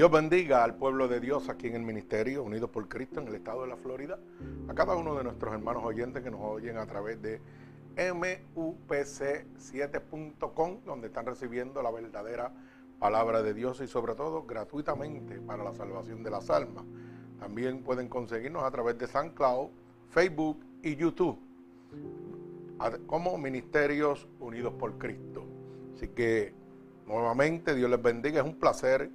Dios bendiga al pueblo de Dios aquí en el ministerio, unidos por Cristo en el estado de la Florida, a cada uno de nuestros hermanos oyentes que nos oyen a través de mupc7.com, donde están recibiendo la verdadera palabra de Dios y sobre todo gratuitamente para la salvación de las almas. También pueden conseguirnos a través de SoundCloud, Facebook y YouTube como Ministerios Unidos por Cristo. Así que nuevamente Dios les bendiga, es un placer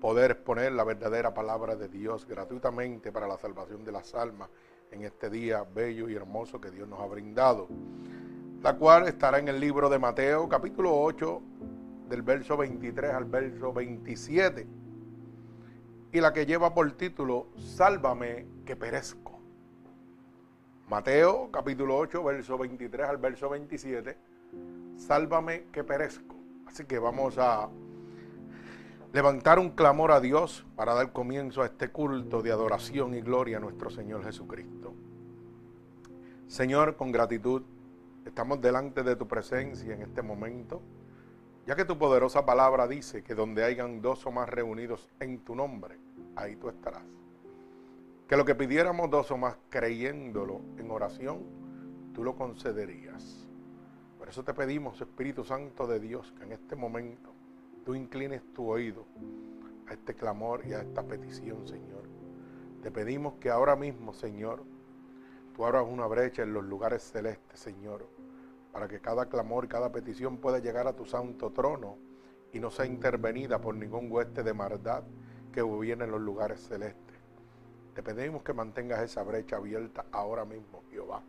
poder exponer la verdadera palabra de Dios gratuitamente para la salvación de las almas en este día bello y hermoso que Dios nos ha brindado, la cual estará en el libro de Mateo capítulo 8 del verso 23 al verso 27 y la que lleva por título Sálvame que perezco. Mateo capítulo 8, verso 23 al verso 27. Sálvame que perezco. Así que vamos a levantar un clamor a Dios para dar comienzo a este culto de adoración y gloria a nuestro Señor Jesucristo. Señor, con gratitud, estamos delante de tu presencia en este momento, ya que tu poderosa palabra dice que donde hayan dos o más reunidos en tu nombre, ahí tú estarás que lo que pidiéramos dos o más creyéndolo en oración, tú lo concederías. Por eso te pedimos, Espíritu Santo de Dios, que en este momento tú inclines tu oído a este clamor y a esta petición, Señor. Te pedimos que ahora mismo, Señor, tú abras una brecha en los lugares celestes, Señor, para que cada clamor cada petición pueda llegar a tu santo trono y no sea intervenida por ningún hueste de maldad que hubiera en los lugares celestes. Te pedimos que mantengas esa brecha abierta ahora mismo, Jehová,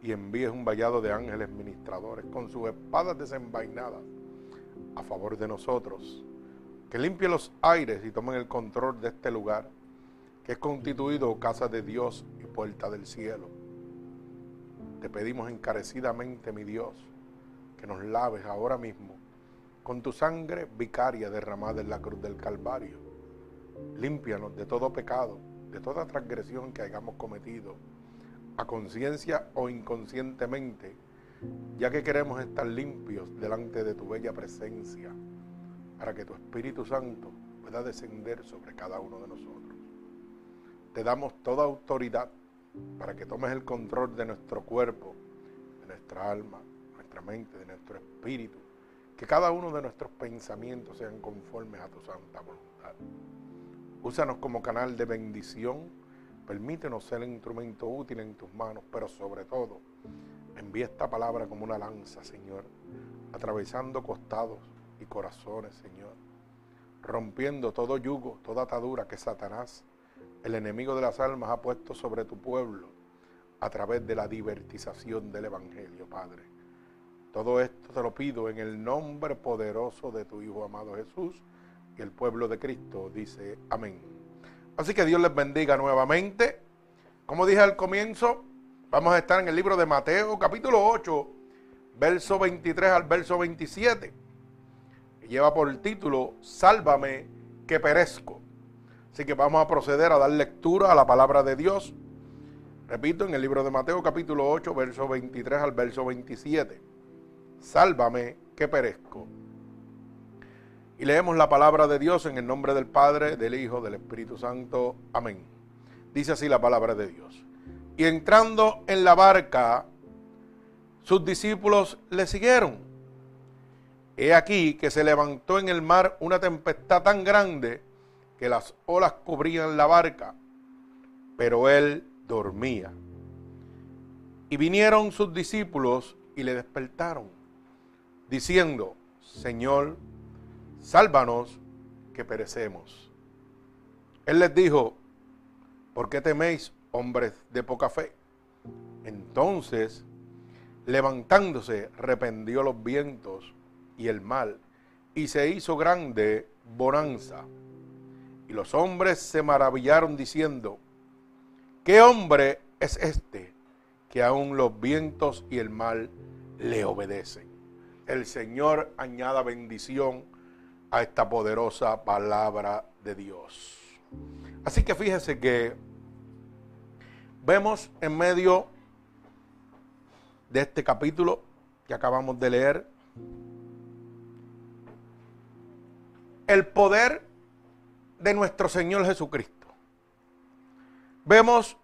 y envíes un vallado de ángeles ministradores con sus espadas desenvainadas a favor de nosotros, que limpie los aires y tomen el control de este lugar, que es constituido casa de Dios y puerta del cielo. Te pedimos encarecidamente, mi Dios, que nos laves ahora mismo con tu sangre vicaria derramada en la cruz del Calvario. Límpianos de todo pecado de toda transgresión que hayamos cometido, a conciencia o inconscientemente, ya que queremos estar limpios delante de tu bella presencia, para que tu Espíritu Santo pueda descender sobre cada uno de nosotros. Te damos toda autoridad para que tomes el control de nuestro cuerpo, de nuestra alma, nuestra mente, de nuestro espíritu, que cada uno de nuestros pensamientos sean conformes a tu santa voluntad. Úsanos como canal de bendición. Permítenos ser un instrumento útil en tus manos, pero sobre todo, envía esta palabra como una lanza, Señor, atravesando costados y corazones, Señor, rompiendo todo yugo, toda atadura que Satanás, el enemigo de las almas, ha puesto sobre tu pueblo a través de la divertización del Evangelio, Padre. Todo esto te lo pido en el nombre poderoso de tu Hijo amado Jesús el pueblo de Cristo dice amén. Así que Dios les bendiga nuevamente. Como dije al comienzo, vamos a estar en el libro de Mateo capítulo 8, verso 23 al verso 27. Que lleva por el título, Sálvame que perezco. Así que vamos a proceder a dar lectura a la palabra de Dios. Repito, en el libro de Mateo capítulo 8, verso 23 al verso 27. Sálvame que perezco. Y leemos la palabra de Dios en el nombre del Padre, del Hijo, del Espíritu Santo. Amén. Dice así la palabra de Dios. Y entrando en la barca, sus discípulos le siguieron. He aquí que se levantó en el mar una tempestad tan grande que las olas cubrían la barca, pero él dormía. Y vinieron sus discípulos y le despertaron, diciendo, Señor, sálvanos que perecemos. Él les dijo, ¿por qué teméis, hombres de poca fe? Entonces, levantándose, rependió los vientos y el mal, y se hizo grande bonanza. Y los hombres se maravillaron diciendo, ¿qué hombre es este que aún los vientos y el mal le obedecen? El Señor añada bendición a esta poderosa palabra de Dios. Así que fíjese que vemos en medio de este capítulo que acabamos de leer el poder de nuestro Señor Jesucristo. Vemos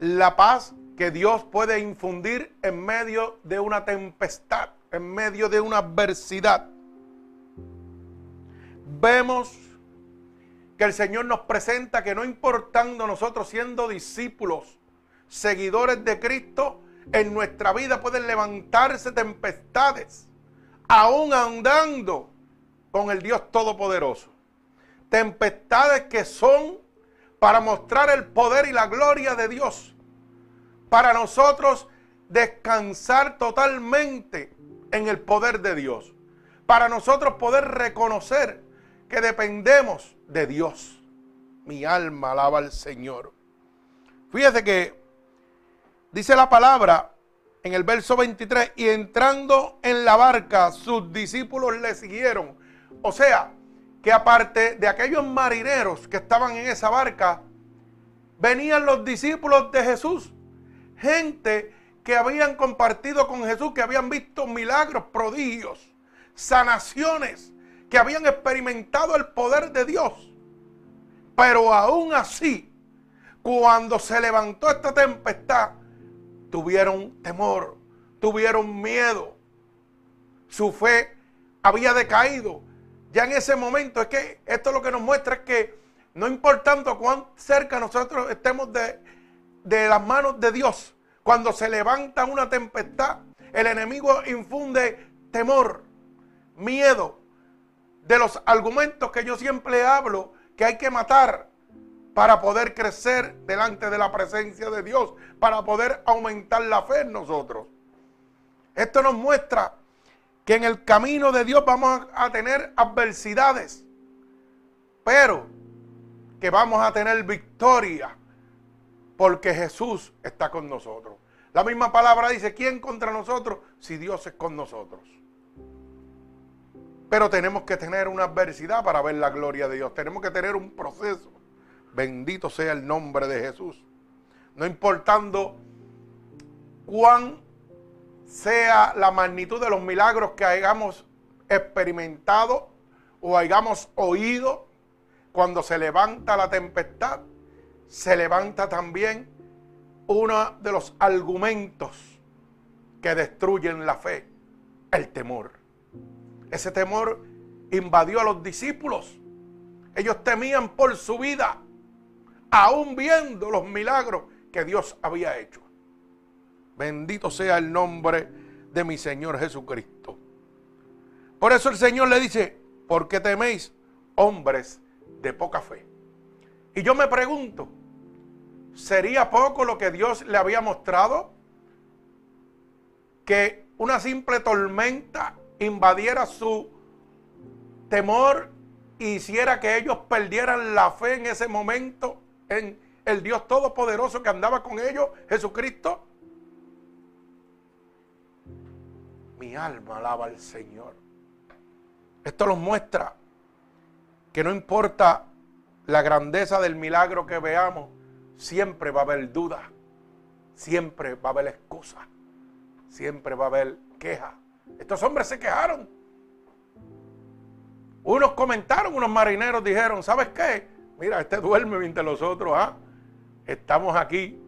la paz que Dios puede infundir en medio de una tempestad, en medio de una adversidad. Vemos que el Señor nos presenta que no importando nosotros siendo discípulos, seguidores de Cristo, en nuestra vida pueden levantarse tempestades, aún andando con el Dios Todopoderoso. Tempestades que son para mostrar el poder y la gloria de Dios. Para nosotros descansar totalmente en el poder de Dios. Para nosotros poder reconocer que dependemos de Dios. Mi alma alaba al Señor. Fíjese que dice la palabra en el verso 23, y entrando en la barca, sus discípulos le siguieron. O sea, que aparte de aquellos marineros que estaban en esa barca, venían los discípulos de Jesús, gente que habían compartido con Jesús, que habían visto milagros, prodigios, sanaciones, que habían experimentado el poder de Dios. Pero aún así, cuando se levantó esta tempestad, tuvieron temor, tuvieron miedo. Su fe había decaído ya en ese momento es que esto lo que nos muestra es que no importando cuán cerca nosotros estemos de, de las manos de Dios, cuando se levanta una tempestad, el enemigo infunde temor, miedo, de los argumentos que yo siempre hablo, que hay que matar para poder crecer delante de la presencia de Dios, para poder aumentar la fe en nosotros. Esto nos muestra que en el camino de Dios vamos a tener adversidades, pero que vamos a tener victoria porque Jesús está con nosotros. La misma palabra dice, ¿quién contra nosotros si Dios es con nosotros? Pero tenemos que tener una adversidad para ver la gloria de Dios. Tenemos que tener un proceso. Bendito sea el nombre de Jesús. No importando cuán sea la magnitud de los milagros que hayamos experimentado o hayamos oído, cuando se levanta la tempestad, se levanta también uno de los argumentos que destruyen la fe, el temor. Ese temor invadió a los discípulos. Ellos temían por su vida, aún viendo los milagros que Dios había hecho. Bendito sea el nombre de mi Señor Jesucristo. Por eso el Señor le dice, ¿por qué teméis hombres de poca fe? Y yo me pregunto, ¿sería poco lo que Dios le había mostrado? Que una simple tormenta invadiera su temor e hiciera que ellos perdieran la fe en ese momento en el Dios Todopoderoso que andaba con ellos, Jesucristo. Mi alma alaba al Señor. Esto nos muestra que no importa la grandeza del milagro que veamos, siempre va a haber duda, siempre va a haber excusa, siempre va a haber queja. Estos hombres se quejaron. Unos comentaron, unos marineros dijeron, ¿sabes qué? Mira, este duerme mientras los otros, ¿ah? Estamos aquí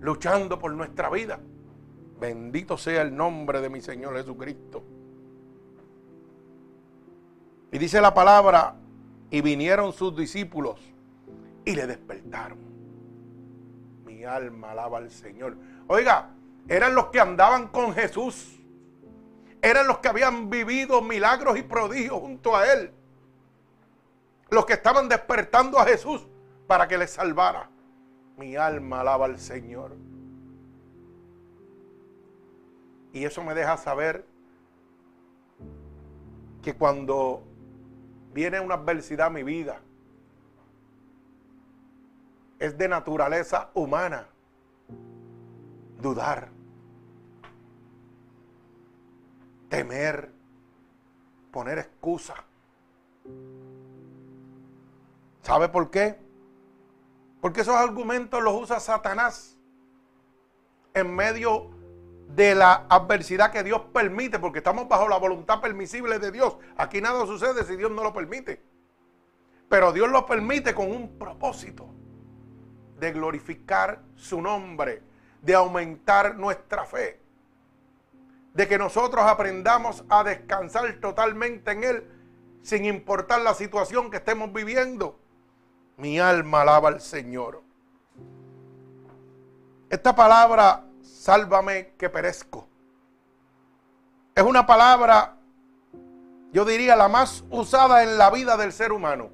luchando por nuestra vida. Bendito sea el nombre de mi Señor Jesucristo. Y dice la palabra, y vinieron sus discípulos y le despertaron. Mi alma alaba al Señor. Oiga, eran los que andaban con Jesús. Eran los que habían vivido milagros y prodigios junto a Él. Los que estaban despertando a Jesús para que les salvara. Mi alma alaba al Señor. Y eso me deja saber que cuando viene una adversidad a mi vida, es de naturaleza humana dudar, temer, poner excusa. ¿Sabe por qué? Porque esos argumentos los usa Satanás en medio de la adversidad que Dios permite, porque estamos bajo la voluntad permisible de Dios. Aquí nada sucede si Dios no lo permite. Pero Dios lo permite con un propósito de glorificar su nombre, de aumentar nuestra fe, de que nosotros aprendamos a descansar totalmente en Él, sin importar la situación que estemos viviendo. Mi alma alaba al Señor. Esta palabra, sálvame que perezco, es una palabra, yo diría, la más usada en la vida del ser humano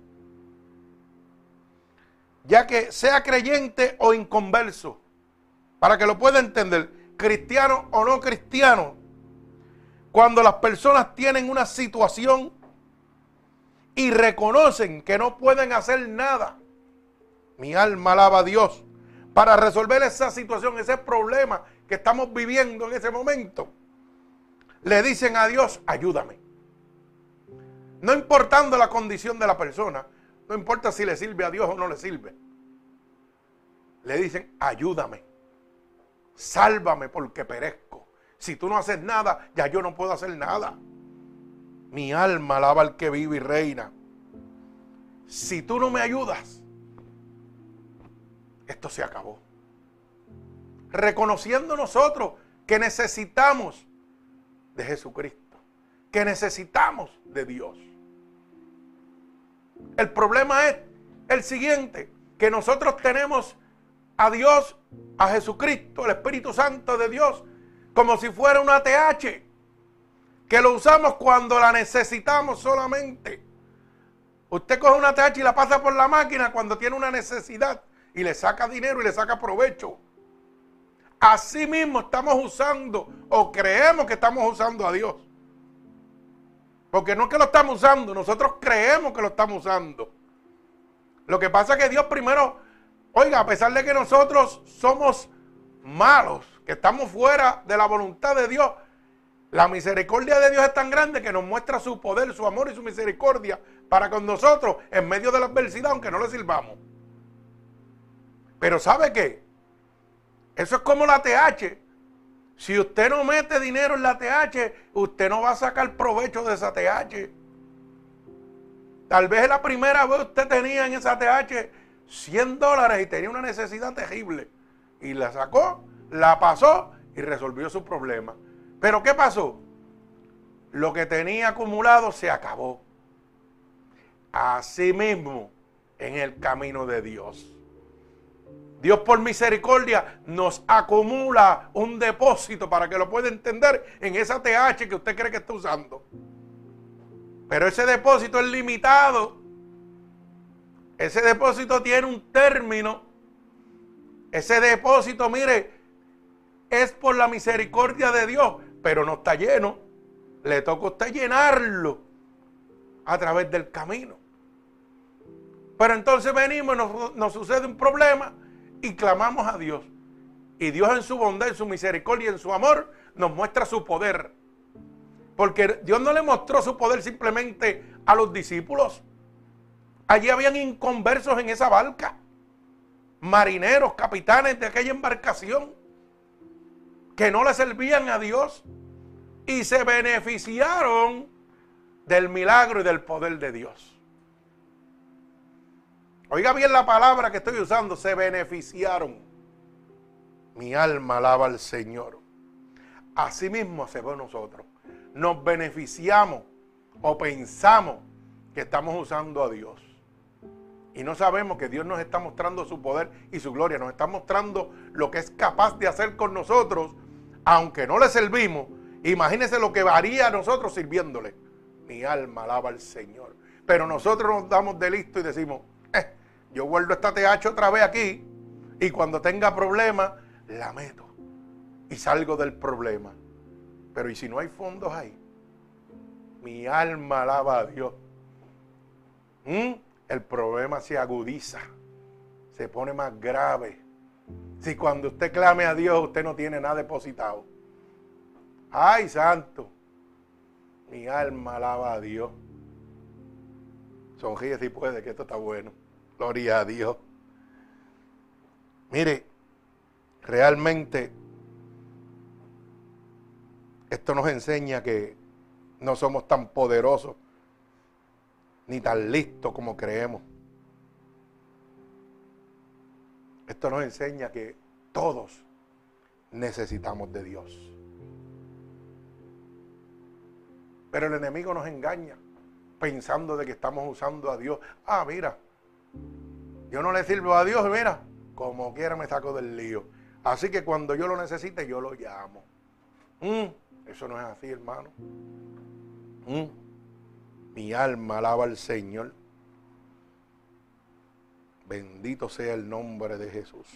ya que sea creyente o inconverso, para que lo pueda entender, cristiano o no cristiano, cuando las personas tienen una situación y reconocen que no pueden hacer nada, mi alma alaba a Dios para resolver esa situación, ese problema que estamos viviendo en ese momento. Le dicen a Dios, ayúdame. No importando la condición de la persona, no importa si le sirve a Dios o no le sirve. Le dicen, ayúdame. Sálvame porque perezco. Si tú no haces nada, ya yo no puedo hacer nada. Mi alma alaba al que vive y reina. Si tú no me ayudas, esto se acabó. Reconociendo nosotros que necesitamos de Jesucristo, que necesitamos de Dios. El problema es el siguiente, que nosotros tenemos a Dios, a Jesucristo, el Espíritu Santo de Dios, como si fuera una TH, que lo usamos cuando la necesitamos solamente. Usted coge una TH y la pasa por la máquina cuando tiene una necesidad y le saca dinero y le saca provecho. Así mismo estamos usando o creemos que estamos usando a Dios. Porque no es que lo estamos usando, nosotros creemos que lo estamos usando. Lo que pasa es que Dios primero, oiga, a pesar de que nosotros somos malos, estamos fuera de la voluntad de Dios, la misericordia de Dios es tan grande que nos muestra su poder, su amor y su misericordia para con nosotros en medio de la adversidad, aunque no le sirvamos. Pero ¿sabe qué? Eso es como la TH. Si usted no mete dinero en la TH, usted no va a sacar provecho de esa TH. Tal vez la primera vez usted tenía en esa TH 100 dólares y tenía una necesidad terrible. Y la sacó, la pasó y resolvió su problema. Pero ¿qué pasó? Lo que tenía acumulado se acabó. Así mismo en el camino de Dios. Dios por misericordia nos acumula un depósito para que lo pueda entender en esa TH que usted cree que está usando. Pero ese depósito es limitado. Ese depósito tiene un término. Ese depósito, mire, es por la misericordia de Dios, pero no está lleno. Le toca a usted llenarlo a través del camino. Pero entonces venimos nos, nos sucede un problema y clamamos a Dios. Y Dios en su bondad, en su misericordia y en su amor nos muestra su poder. Porque Dios no le mostró su poder simplemente a los discípulos. Allí habían inconversos en esa barca. Marineros, capitanes de aquella embarcación que no le servían a Dios y se beneficiaron del milagro y del poder de Dios. Oiga bien la palabra que estoy usando, se beneficiaron. Mi alma alaba al Señor. Así mismo hacemos nosotros. Nos beneficiamos o pensamos que estamos usando a Dios. Y no sabemos que Dios nos está mostrando su poder y su gloria. Nos está mostrando lo que es capaz de hacer con nosotros, aunque no le servimos. Imagínense lo que varía a nosotros sirviéndole. Mi alma alaba al Señor. Pero nosotros nos damos de listo y decimos, eh, yo vuelvo esta TH otra vez aquí y cuando tenga problema, la meto y salgo del problema. Pero ¿y si no hay fondos ahí? Mi alma alaba a Dios. ¿Mm? El problema se agudiza, se pone más grave. Si cuando usted clame a Dios usted no tiene nada depositado. Ay, santo. Mi alma alaba a Dios. Sonríe si puede, que esto está bueno. Gloria a Dios. Mire, realmente esto nos enseña que no somos tan poderosos ni tan listos como creemos. Esto nos enseña que todos necesitamos de Dios. Pero el enemigo nos engaña pensando de que estamos usando a Dios. Ah, mira, yo no le sirvo a Dios, mira, como quiera me saco del lío. Así que cuando yo lo necesite, yo lo llamo. Mm, eso no es así, hermano. Mm, mi alma alaba al Señor. Bendito sea el nombre de Jesús.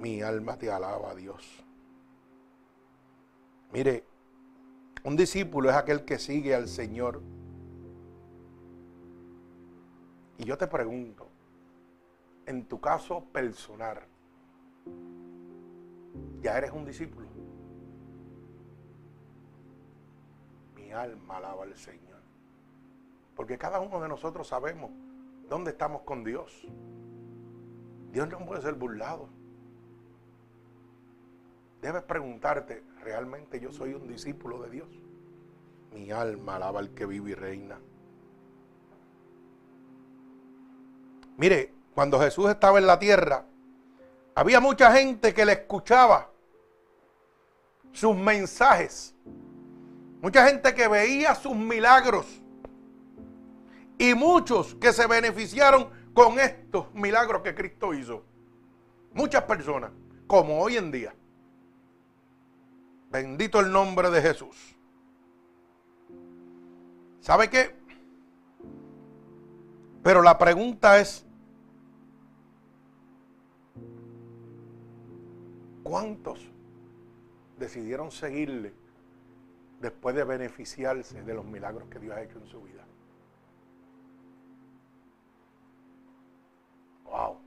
Mi alma te alaba, Dios. Mire, un discípulo es aquel que sigue al Señor. Y yo te pregunto, en tu caso personal, ¿ya eres un discípulo? Mi alma alaba al Señor. Porque cada uno de nosotros sabemos dónde estamos con Dios. Dios no puede ser burlado. Debes preguntarte, ¿realmente yo soy un discípulo de Dios? Mi alma alaba al que vive y reina. Mire, cuando Jesús estaba en la tierra, había mucha gente que le escuchaba sus mensajes. Mucha gente que veía sus milagros. Y muchos que se beneficiaron con estos milagros que Cristo hizo. Muchas personas, como hoy en día. Bendito el nombre de Jesús. ¿Sabe qué? Pero la pregunta es, ¿cuántos decidieron seguirle después de beneficiarse de los milagros que Dios ha hecho en su vida? Wow.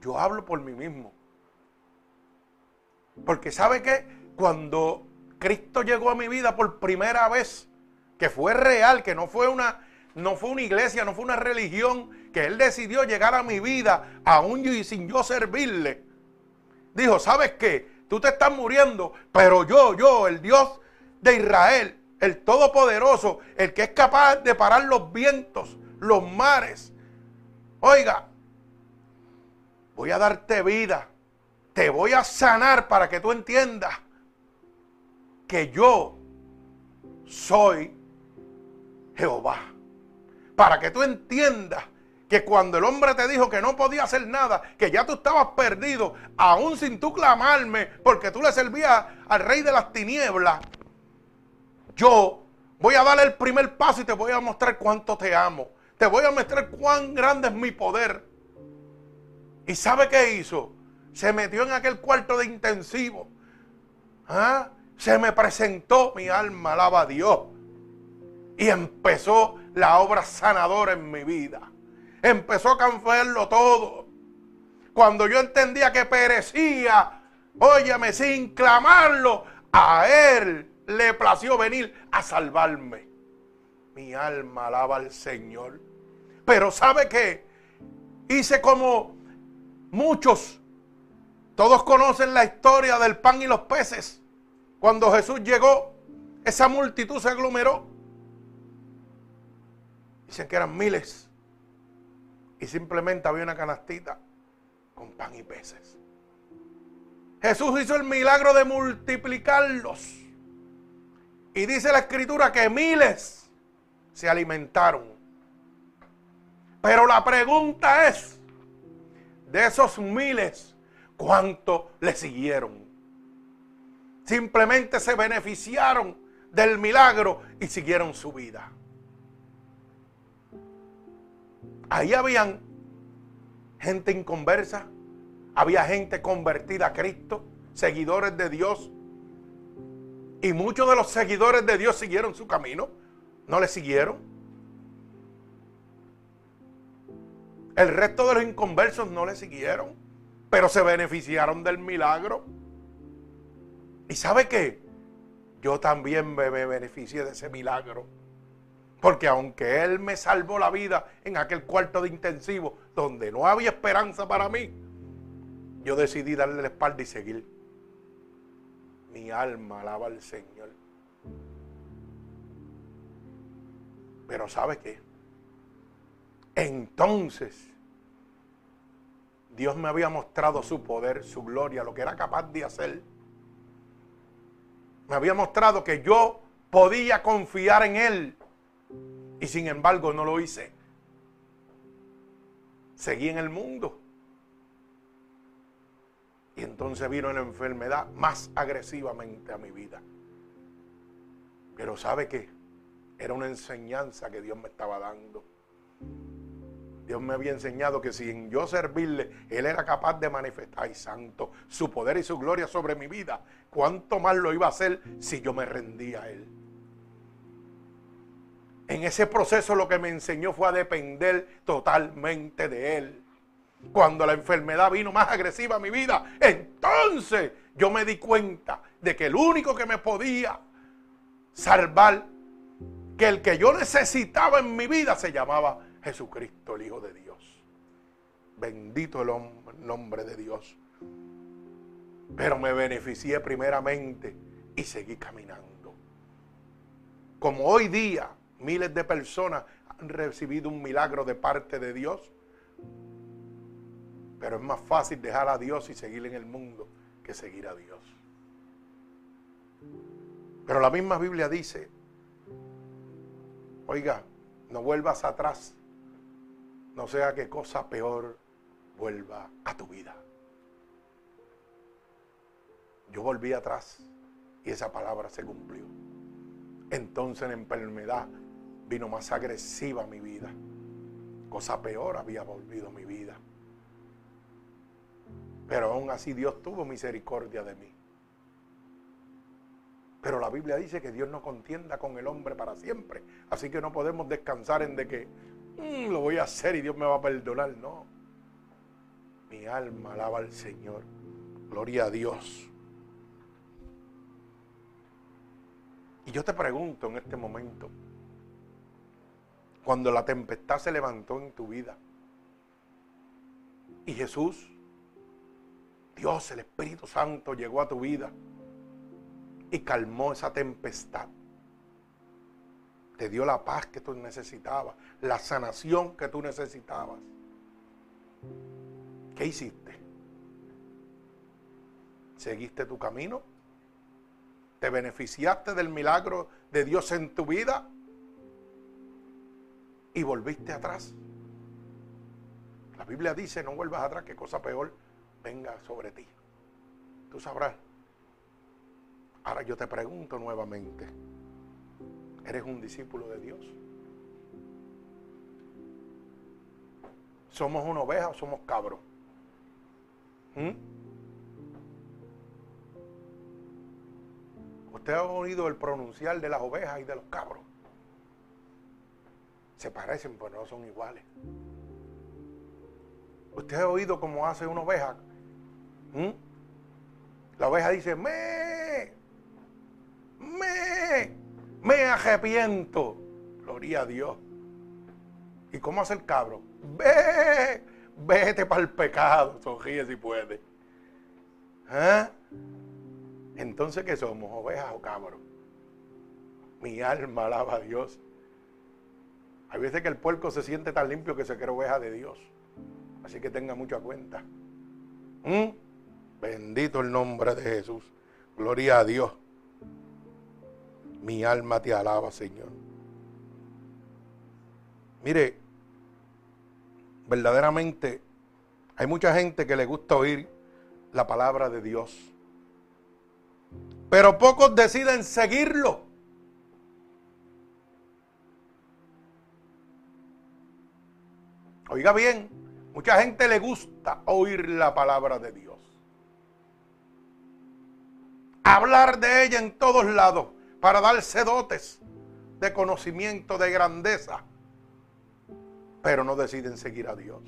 Yo hablo por mí mismo. Porque ¿sabe qué? cuando Cristo llegó a mi vida por primera vez, que fue real, que no fue una, no fue una iglesia, no fue una religión, que Él decidió llegar a mi vida aún y sin yo servirle. Dijo, ¿sabes qué? Tú te estás muriendo, pero yo, yo, el Dios de Israel, el Todopoderoso, el que es capaz de parar los vientos, los mares. Oiga, voy a darte vida, te voy a sanar para que tú entiendas que yo soy Jehová. Para que tú entiendas que cuando el hombre te dijo que no podía hacer nada, que ya tú estabas perdido, aún sin tú clamarme, porque tú le servías al rey de las tinieblas, yo voy a dar el primer paso y te voy a mostrar cuánto te amo. Te voy a mostrar cuán grande es mi poder. ¿Y sabe qué hizo? Se metió en aquel cuarto de intensivo. ¿Ah? se me presentó, mi alma alaba a Dios. Y empezó la obra sanadora en mi vida. Empezó a cambiarlo todo. Cuando yo entendía que perecía, óyeme, sin clamarlo, a Él le plació venir a salvarme. Mi alma alaba al Señor. Pero ¿sabe qué? Hice como muchos. Todos conocen la historia del pan y los peces. Cuando Jesús llegó, esa multitud se aglomeró. Dicen que eran miles. Y simplemente había una canastita con pan y peces. Jesús hizo el milagro de multiplicarlos. Y dice la escritura que miles se alimentaron. Pero la pregunta es, de esos miles, ¿cuánto le siguieron? Simplemente se beneficiaron del milagro y siguieron su vida. Ahí habían gente inconversa, había gente convertida a Cristo, seguidores de Dios. Y muchos de los seguidores de Dios siguieron su camino, no le siguieron. El resto de los inconversos no le siguieron, pero se beneficiaron del milagro. ¿Y sabe qué? Yo también me, beneficié de ese milagro. Porque aunque Él me salvó la vida en aquel cuarto de intensivo donde no había esperanza para mí, yo decidí darle la espalda y seguir. Mi alma alaba al Señor. Pero ¿sabe qué? Entonces Dios me había mostrado su poder, su gloria, lo que era capaz de hacer. Me había mostrado que yo podía confiar en Él. Y sin embargo no lo hice. Seguí en el mundo. Y entonces vino la enfermedad más agresivamente a mi vida. Pero ¿sabe qué? Era una enseñanza que Dios me estaba dando. Dios me había enseñado que sin yo servirle, Él era capaz de manifestar, ay santo, su poder y su gloria sobre mi vida. ¿Cuánto más lo iba a hacer si yo me rendía a Él? En ese proceso lo que me enseñó fue a depender totalmente de Él cuando la enfermedad vino más agresiva a mi vida, entonces yo me di cuenta de que el único que me podía salvar, que el que yo necesitaba en mi vida se llamaba Jesucristo, el Hijo de Dios. Bendito el nombre de Dios. Pero me beneficié primeramente y seguí caminando. Como hoy día miles de personas han recibido un milagro de parte de Dios, pero es más fácil dejar a Dios y seguir en el mundo que seguir a Dios. Pero la misma Biblia dice, oiga, no vuelvas atrás, no sea que cosa peor vuelva a tu vida. Yo volví atrás y esa palabra se cumplió. Entonces la enfermedad vino más agresiva a mi vida. Cosa peor había volvido mi vida. Pero aún así Dios tuvo misericordia de mí. Pero la Biblia dice que Dios no contienda con el hombre para siempre. Así que no podemos descansar en de que mm, lo voy a hacer y Dios me va a perdonar. No. Mi alma alaba al Señor. Gloria a Dios. Y yo te pregunto en este momento, cuando la tempestad se levantó en tu vida y Jesús Dios, el Espíritu Santo llegó a tu vida y calmó esa tempestad. Te dio la paz que tú necesitabas, la sanación que tú necesitabas. ¿Qué hiciste? ¿Seguiste tu camino? ¿Te beneficiaste del milagro de Dios en tu vida? ¿Y volviste atrás? La Biblia dice, no vuelvas atrás, que cosa peor venga sobre ti. Tú sabrás. Ahora yo te pregunto nuevamente, ¿eres un discípulo de Dios? ¿Somos una oveja o somos cabros? ¿Mm? Usted ha oído el pronunciar de las ovejas y de los cabros. Se parecen, pero no son iguales. Usted ha oído cómo hace una oveja ¿Mm? La oveja dice, me, me, me arrepiento. Gloria a Dios. ¿Y cómo hace el cabro? Ve, vete para el pecado. Sonríe si puede. ¿Ah? Entonces, ¿qué somos? ¿Ovejas o cabros? Mi alma alaba a Dios. Hay veces que el puerco se siente tan limpio que se cree oveja de Dios. Así que tenga mucha cuenta. ¿Mm? Bendito el nombre de Jesús. Gloria a Dios. Mi alma te alaba, Señor. Mire, verdaderamente hay mucha gente que le gusta oír la palabra de Dios. Pero pocos deciden seguirlo. Oiga bien, mucha gente le gusta oír la palabra de Dios hablar de ella en todos lados para darse dotes de conocimiento, de grandeza, pero no deciden seguir a Dios.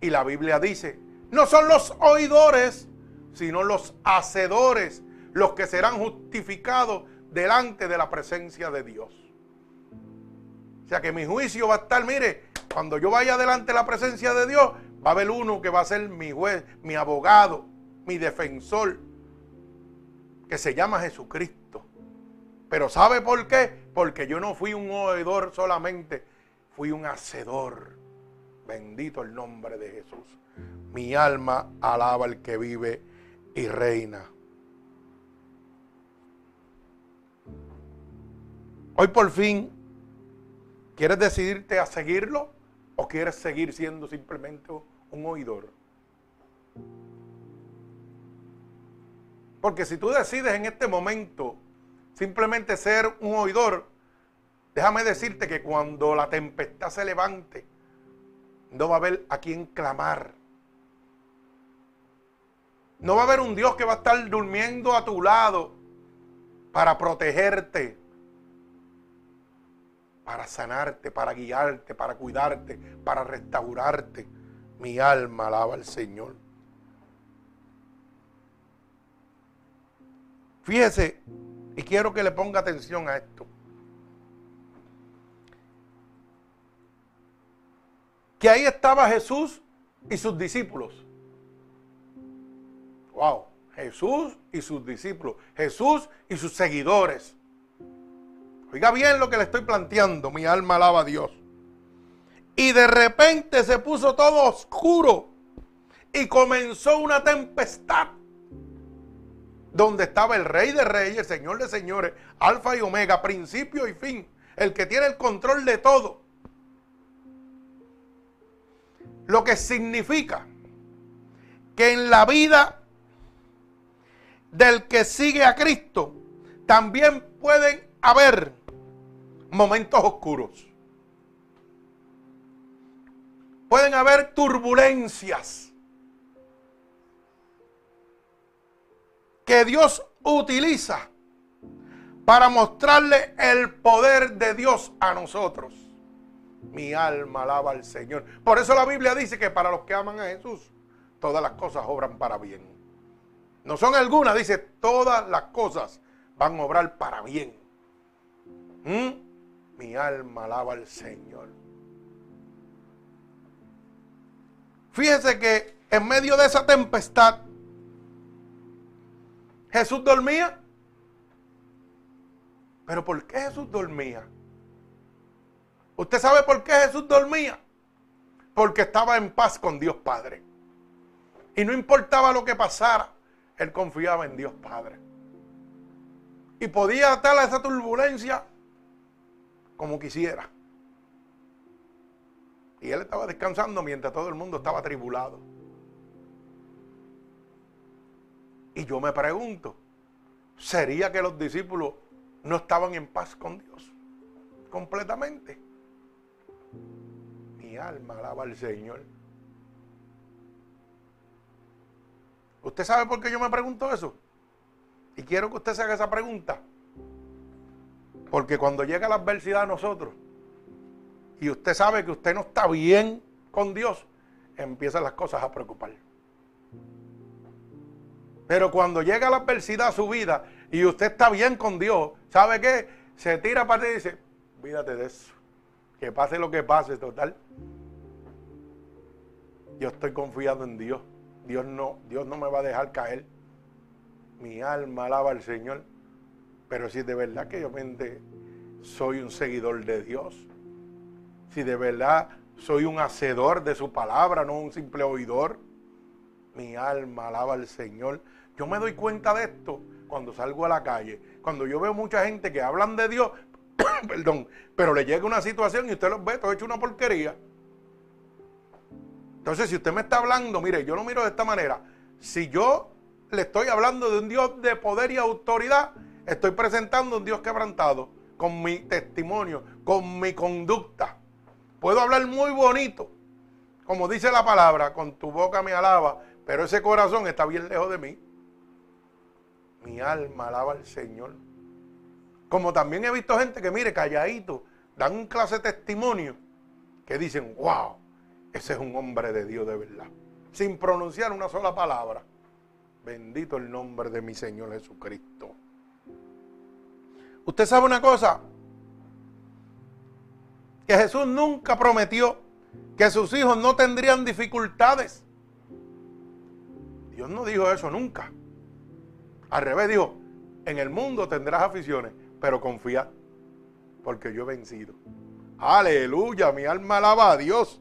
Y la Biblia dice, no son los oidores, sino los hacedores los que serán justificados delante de la presencia de Dios. O sea que mi juicio va a estar, mire, cuando yo vaya delante de la presencia de Dios, va a haber uno que va a ser mi juez, mi abogado, mi defensor, que se llama Jesucristo. Pero ¿sabe por qué? Porque yo no fui un oidor solamente, fui un hacedor. Bendito el nombre de Jesús. Mi alma alaba al que vive y reina. Hoy por fin, ¿quieres decidirte a seguirlo o quieres seguir siendo simplemente un oidor? Porque si tú decides en este momento simplemente ser un oidor, déjame decirte que cuando la tempestad se levante, no va a haber a quien clamar. No va a haber un Dios que va a estar durmiendo a tu lado para protegerte, para sanarte, para guiarte, para cuidarte, para restaurarte. Mi alma alaba al Señor. Fíjese, y quiero que le ponga atención a esto. Que ahí estaba Jesús y sus discípulos. Wow, Jesús y sus discípulos, Jesús y sus seguidores. Oiga bien lo que le estoy planteando, mi alma alaba a Dios. Y de repente se puso todo oscuro y comenzó una tempestad donde estaba el rey de reyes, el señor de señores, alfa y omega, principio y fin, el que tiene el control de todo. Lo que significa que en la vida del que sigue a Cristo, también pueden haber momentos oscuros. Pueden haber turbulencias que Dios utiliza para mostrarle el poder de Dios a nosotros. Mi alma alaba al Señor. Por eso la Biblia dice que para los que aman a Jesús, todas las cosas obran para bien. No son algunas, dice, todas las cosas van a obrar para bien. ¿Mm? Mi alma alaba al Señor. Fíjese que en medio de esa tempestad, Jesús dormía. Pero ¿por qué Jesús dormía? ¿Usted sabe por qué Jesús dormía? Porque estaba en paz con Dios Padre. Y no importaba lo que pasara. Él confiaba en Dios Padre. Y podía estar a esa turbulencia como quisiera. Y él estaba descansando mientras todo el mundo estaba tribulado. Y yo me pregunto, ¿sería que los discípulos no estaban en paz con Dios? Completamente. Mi alma alaba al Señor. ¿Usted sabe por qué yo me pregunto eso? Y quiero que usted se haga esa pregunta. Porque cuando llega la adversidad a nosotros y usted sabe que usted no está bien con Dios, empiezan las cosas a preocupar. Pero cuando llega la adversidad a su vida y usted está bien con Dios, ¿sabe qué? Se tira para ti y dice, olvídate de eso. Que pase lo que pase, total. Yo estoy confiando en Dios. Dios no, Dios no me va a dejar caer. Mi alma alaba al Señor. Pero si de verdad que yo mente soy un seguidor de Dios, si de verdad soy un hacedor de su palabra, no un simple oidor, mi alma alaba al Señor. Yo me doy cuenta de esto cuando salgo a la calle, cuando yo veo mucha gente que hablan de Dios, perdón, pero le llega una situación y usted los ve todo hecho una porquería. Entonces, si usted me está hablando, mire, yo lo miro de esta manera. Si yo le estoy hablando de un Dios de poder y autoridad, estoy presentando un Dios quebrantado con mi testimonio, con mi conducta. Puedo hablar muy bonito, como dice la palabra, con tu boca me alaba, pero ese corazón está bien lejos de mí. Mi alma alaba al Señor. Como también he visto gente que, mire, calladito, dan un clase de testimonio, que dicen, wow, ese es un hombre de Dios de verdad. Sin pronunciar una sola palabra. Bendito el nombre de mi Señor Jesucristo. Usted sabe una cosa. Que Jesús nunca prometió que sus hijos no tendrían dificultades. Dios no dijo eso nunca. Al revés dijo, en el mundo tendrás aficiones, pero confía, porque yo he vencido. Aleluya, mi alma alaba a Dios.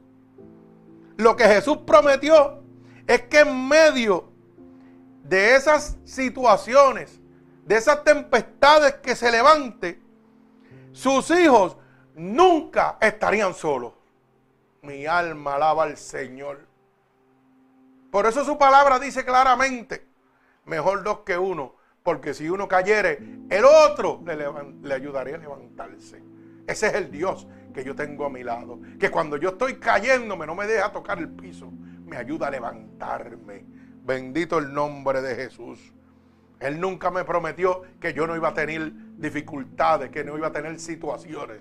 lo que Jesús prometió es que en medio de esas situaciones, de esas tempestades que se levante, sus hijos nunca estarían solos. Mi alma alaba al Señor. Por eso su palabra dice claramente, mejor dos que uno, porque si uno cayere, el otro le, le ayudaría a levantarse. Ese es el Dios que yo tengo a mi lado. Que cuando yo estoy cayéndome no me deja tocar el piso. Me ayuda a levantarme. Bendito el nombre de Jesús. Él nunca me prometió que yo no iba a tener dificultades, que no iba a tener situaciones.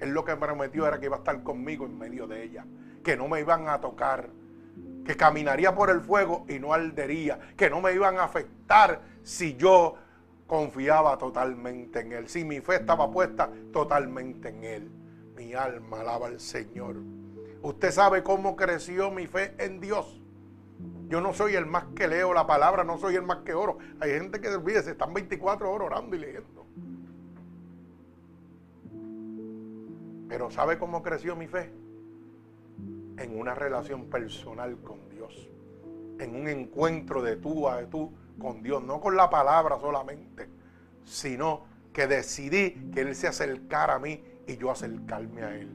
Él lo que me prometió era que iba a estar conmigo en medio de ella, que no me iban a tocar, que caminaría por el fuego y no ardería, que no me iban a afectar si yo confiaba totalmente en Él, si mi fe estaba puesta totalmente en Él. Mi alma alaba al Señor. Usted sabe cómo creció mi fe en Dios. Yo no soy el más que leo la palabra, no soy el más que oro. Hay gente que se están 24 horas orando y leyendo. Pero ¿sabe cómo creció mi fe? En una relación personal con Dios. En un encuentro de tú a tú con Dios. No con la palabra solamente, sino que decidí que Él se acercara a mí y yo acercarme a Él.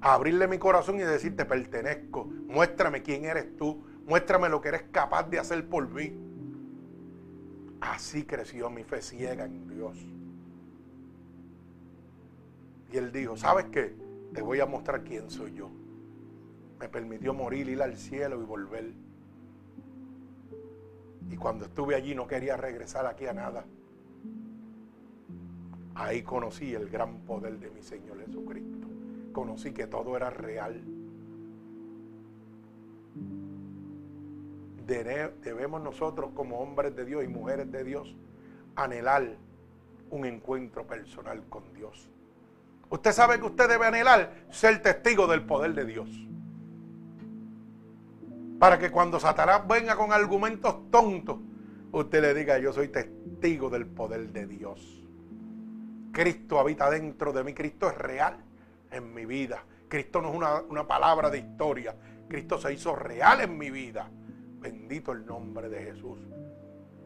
abrirle mi corazón y decirte, pertenezco. Muéstrame quién eres tú. Muéstrame lo que eres capaz de hacer por mí. Así creció mi fe ciega en Dios. Y él dijo, ¿sabes qué? Te voy a mostrar quién soy yo. Me permitió morir, ir al cielo y volver. Y cuando estuve allí no quería regresar aquí a nada. Ahí conocí el gran poder de mi Señor Jesucristo. Conocí que todo era real. Debemos nosotros como hombres de Dios y mujeres de Dios anhelar un encuentro personal con Dios. Usted sabe que usted debe anhelar ser testigo del poder de Dios. Para que cuando Satanás venga con argumentos tontos, usted le diga, yo soy testigo del poder de Dios. Cristo habita dentro de mí, Cristo es real en mi vida. Cristo no es una, una palabra de historia, Cristo se hizo real en mi vida. Bendito el nombre de Jesús.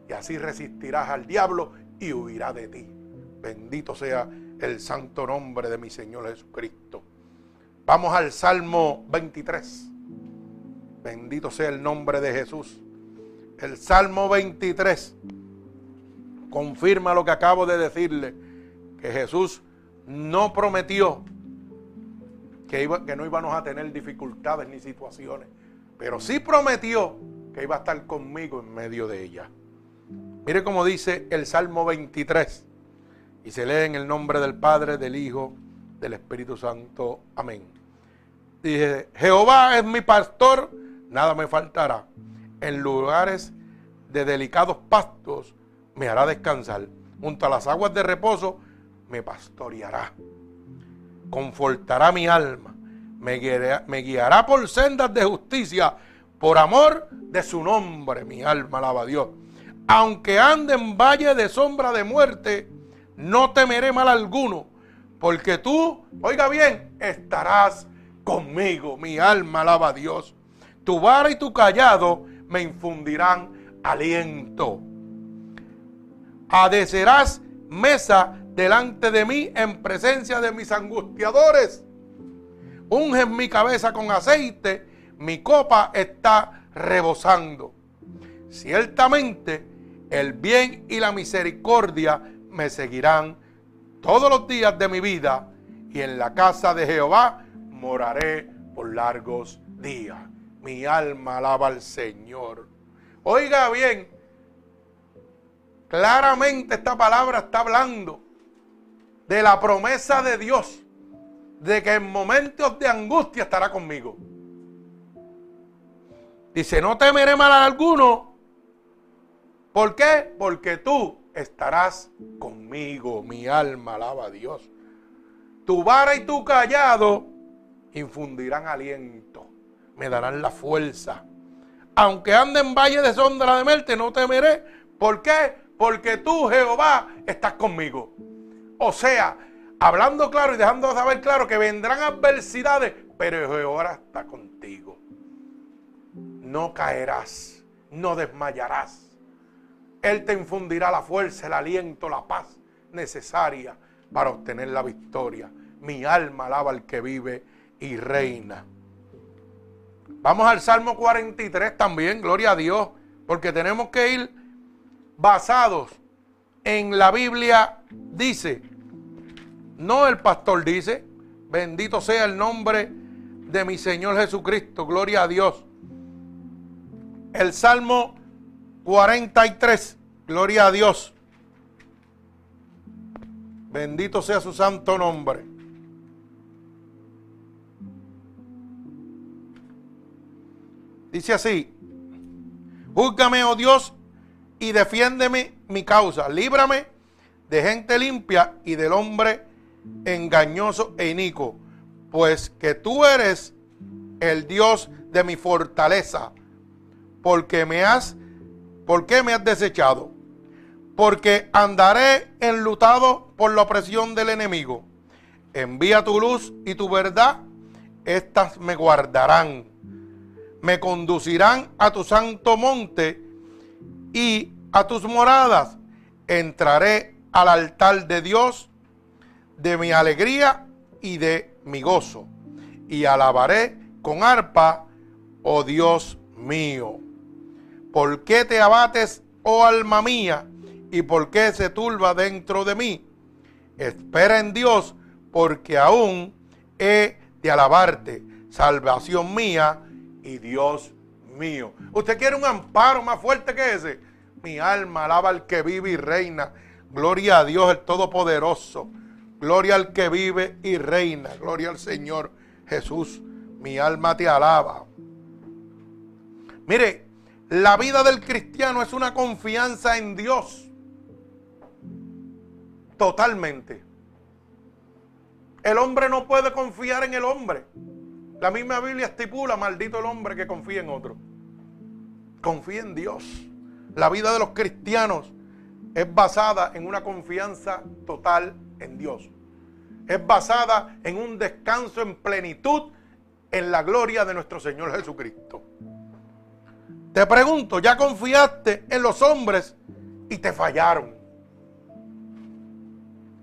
Y así resistirás al diablo y huirá de ti. Bendito sea el santo nombre de mi Señor Jesucristo. Vamos al Salmo 23. Bendito sea el nombre de Jesús. El Salmo 23 confirma lo que acabo de decirle, que Jesús no prometió que, no íbamos a tener dificultades ni situaciones, pero sí prometió que iba a estar conmigo en medio de ella. Mire cómo dice el Salmo 23. Y se lee en el nombre del Padre, del Hijo, del Espíritu Santo. Amén. Dije, Jehová es mi pastor, nada me faltará. En lugares de delicados pastos me hará descansar. Junto a las aguas de reposo me pastoreará. Confortará mi alma. Me guiará, me guiará por sendas de justicia, por amor de su nombre. Mi alma alaba a Dios. Aunque ande en valle de sombra de muerte, no temeré mal alguno, porque tú, oiga bien, estarás conmigo. Mi alma alaba a Dios. Tu vara y tu callado me infundirán aliento. Adecerás mesa delante de mí en presencia de mis angustiadores. Unge mi cabeza con aceite, mi copa está rebosando. Ciertamente el bien y la misericordia me seguirán todos los días de mi vida y en la casa de Jehová moraré por largos días. Mi alma alaba al Señor. Oiga bien, claramente esta palabra está hablando de la promesa de Dios, de que en momentos de angustia estará conmigo. Dice, no temeré mal a alguno. ¿Por qué? Porque tú estarás conmigo. Mi alma alaba a Dios. Tu vara y tu callado infundirán aliento. Me darán la fuerza. Aunque ande en valle de sombra de muerte, no temeré. ¿Por qué? Porque tú, Jehová, estás conmigo. O sea, hablando claro y dejando saber claro que vendrán adversidades, pero Jehová está contigo. No caerás, no desmayarás. Él te infundirá la fuerza, el aliento, la paz necesaria para obtener la victoria. Mi alma alaba al que vive y reina. Vamos al Salmo 43 también, gloria a Dios, porque tenemos que ir basados en la Biblia, dice, no el pastor dice, bendito sea el nombre de mi Señor Jesucristo, gloria a Dios. El Salmo 43, gloria a Dios. Bendito sea su santo nombre. Dice así, júzgame, oh Dios, y defiéndeme mi causa. Líbrame de gente limpia y del hombre engañoso e inico, pues que tú eres el Dios de mi fortaleza, porque me has, ¿por qué me has desechado? Porque andaré enlutado por la opresión del enemigo. Envía tu luz y tu verdad, estas me guardarán me conducirán a tu santo monte y a tus moradas. Entraré al altar de Dios de mi alegría y de mi gozo. Y alabaré con arpa, oh Dios mío. ¿Por qué te abates, oh alma mía? ¿Y por qué se turba dentro de mí? Espera en Dios, porque aún he de alabarte, salvación mía y Dios mío. ¿Usted quiere un amparo más fuerte que ese? Mi alma alaba al que vive y reina. Gloria a Dios el Todopoderoso. Gloria al que vive y reina. Gloria al Señor Jesús. Mi alma te alaba. Mire, la vida del cristiano es una confianza en Dios. Totalmente. El hombre no puede confiar en el hombre. La misma Biblia estipula, maldito el hombre que confía en otro. Confía en Dios. La vida de los cristianos es basada en una confianza total en Dios. Es basada en un descanso en plenitud en la gloria de nuestro Señor Jesucristo. Te pregunto, ¿ya confiaste en los hombres y te fallaron?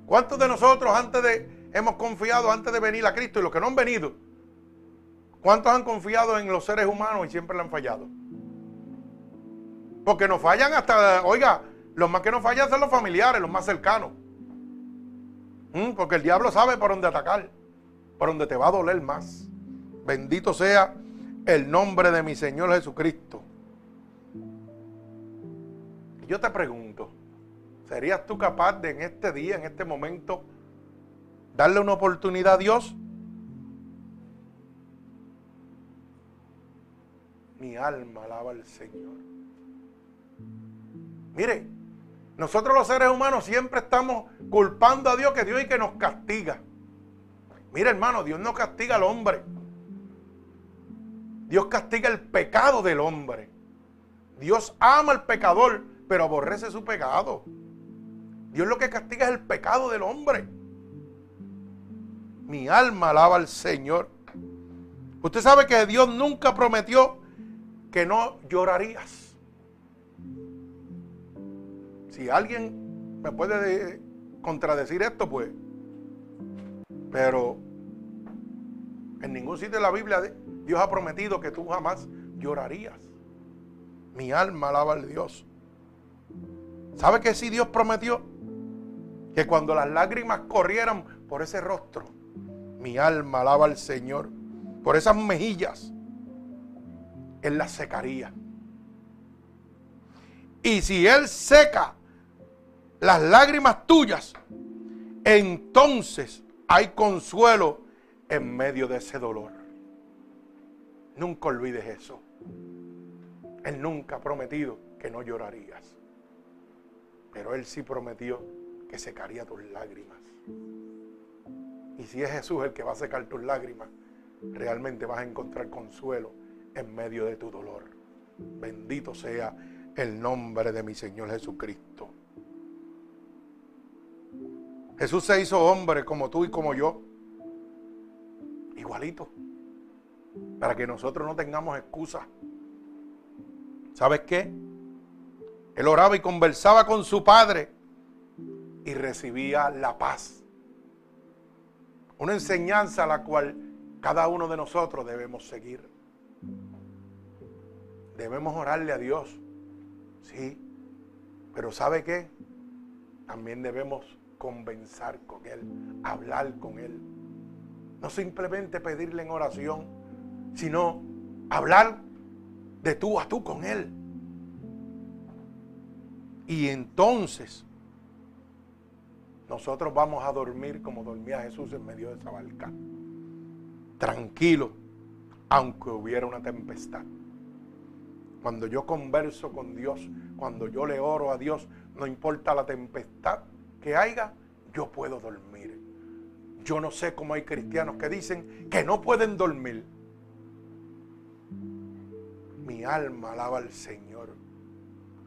¿Cuántos de nosotros antes de hemos confiado antes de venir a Cristo y los que no han venido ¿Cuántos han confiado en los seres humanos y siempre le han fallado? Porque nos fallan hasta, oiga, los más que nos fallan son los familiares, los más cercanos. ¿Mm? Porque el diablo sabe por dónde atacar, por dónde te va a doler más. Bendito sea el nombre de mi Señor Jesucristo. Yo te pregunto, ¿serías tú capaz de en este día, en este momento, darle una oportunidad a Dios? Mi alma alaba al Señor. Mire, nosotros los seres humanos siempre estamos culpando a Dios que Dios y que nos castiga. Mire hermano, Dios no castiga al hombre. Dios castiga el pecado del hombre. Dios ama al pecador, pero aborrece su pecado. Dios lo que castiga es el pecado del hombre. Mi alma alaba al Señor. Usted sabe que Dios nunca prometió que no llorarías. Si alguien me puede contradecir esto, pues. Pero en ningún sitio de la Biblia Dios ha prometido que tú jamás llorarías. Mi alma alaba al Dios. ¿Sabe que si Dios prometió? Que cuando las lágrimas corrieran por ese rostro, mi alma alaba al Señor. Por esas mejillas, él la secaría. Y si Él seca las lágrimas tuyas, entonces hay consuelo en medio de ese dolor. Nunca olvides eso. Él nunca ha prometido que no llorarías. Pero Él sí prometió que secaría tus lágrimas. Y si es Jesús el que va a secar tus lágrimas, realmente vas a encontrar consuelo en medio de tu dolor. Bendito sea el nombre de mi Señor Jesucristo. Jesús se hizo hombre como tú y como yo. Igualito. para que nosotros no tengamos excusa. ¿Sabes qué? Él oraba y conversaba con su padre y recibía la paz. Una enseñanza a la cual cada uno de nosotros debemos seguir. Debemos orarle a Dios, sí, pero ¿sabe qué? También debemos conversar con Él, hablar con Él. No simplemente pedirle en oración, sino hablar de tú a tú con Él. Y entonces nosotros vamos a dormir como dormía Jesús en medio de esa barca. Tranquilo, aunque hubiera una tempestad. Cuando yo converso con Dios, cuando yo le oro a Dios, no importa la tempestad que haya, yo puedo dormir. Yo no sé cómo hay cristianos que dicen que no pueden dormir. Mi alma alaba al Señor.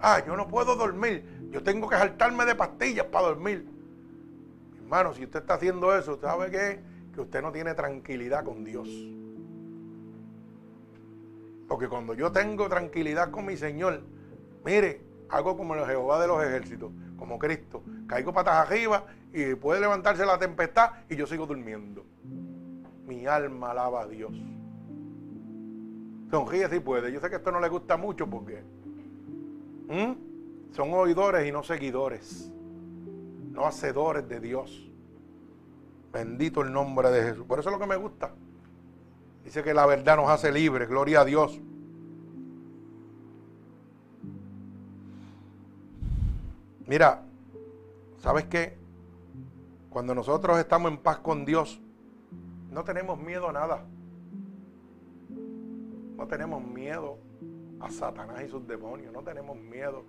Ah, yo no puedo dormir. Yo tengo que saltarme de pastillas para dormir. Hermano, si usted está haciendo eso, ¿usted sabe qué? Que usted no tiene tranquilidad con Dios. Porque cuando yo tengo tranquilidad con mi Señor, mire, hago como el Jehová de los ejércitos, como Cristo. Caigo patas arriba y puede levantarse la tempestad y yo sigo durmiendo. Mi alma alaba a Dios. Sonríe si puede. Yo sé que esto no le gusta mucho porque son oidores y no seguidores no hacedores de Dios. Bendito el nombre de Jesús. Por eso es lo que me gusta. Dice que la verdad nos hace libres. Gloria a Dios. Mira, ¿sabes qué? Cuando nosotros estamos en paz con Dios, no tenemos miedo a nada. No tenemos miedo a Satanás y sus demonios. No tenemos miedo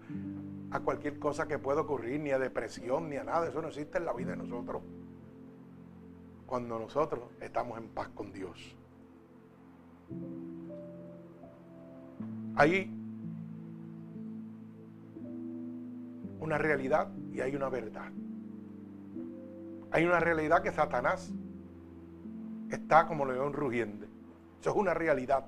a cualquier cosa que pueda ocurrir, ni a depresión, ni a nada. Eso no existe en la vida de nosotros. Cuando nosotros estamos en paz con Dios. Hay una realidad y hay una verdad. Hay una realidad que Satanás está como león rugiente. Eso es una realidad.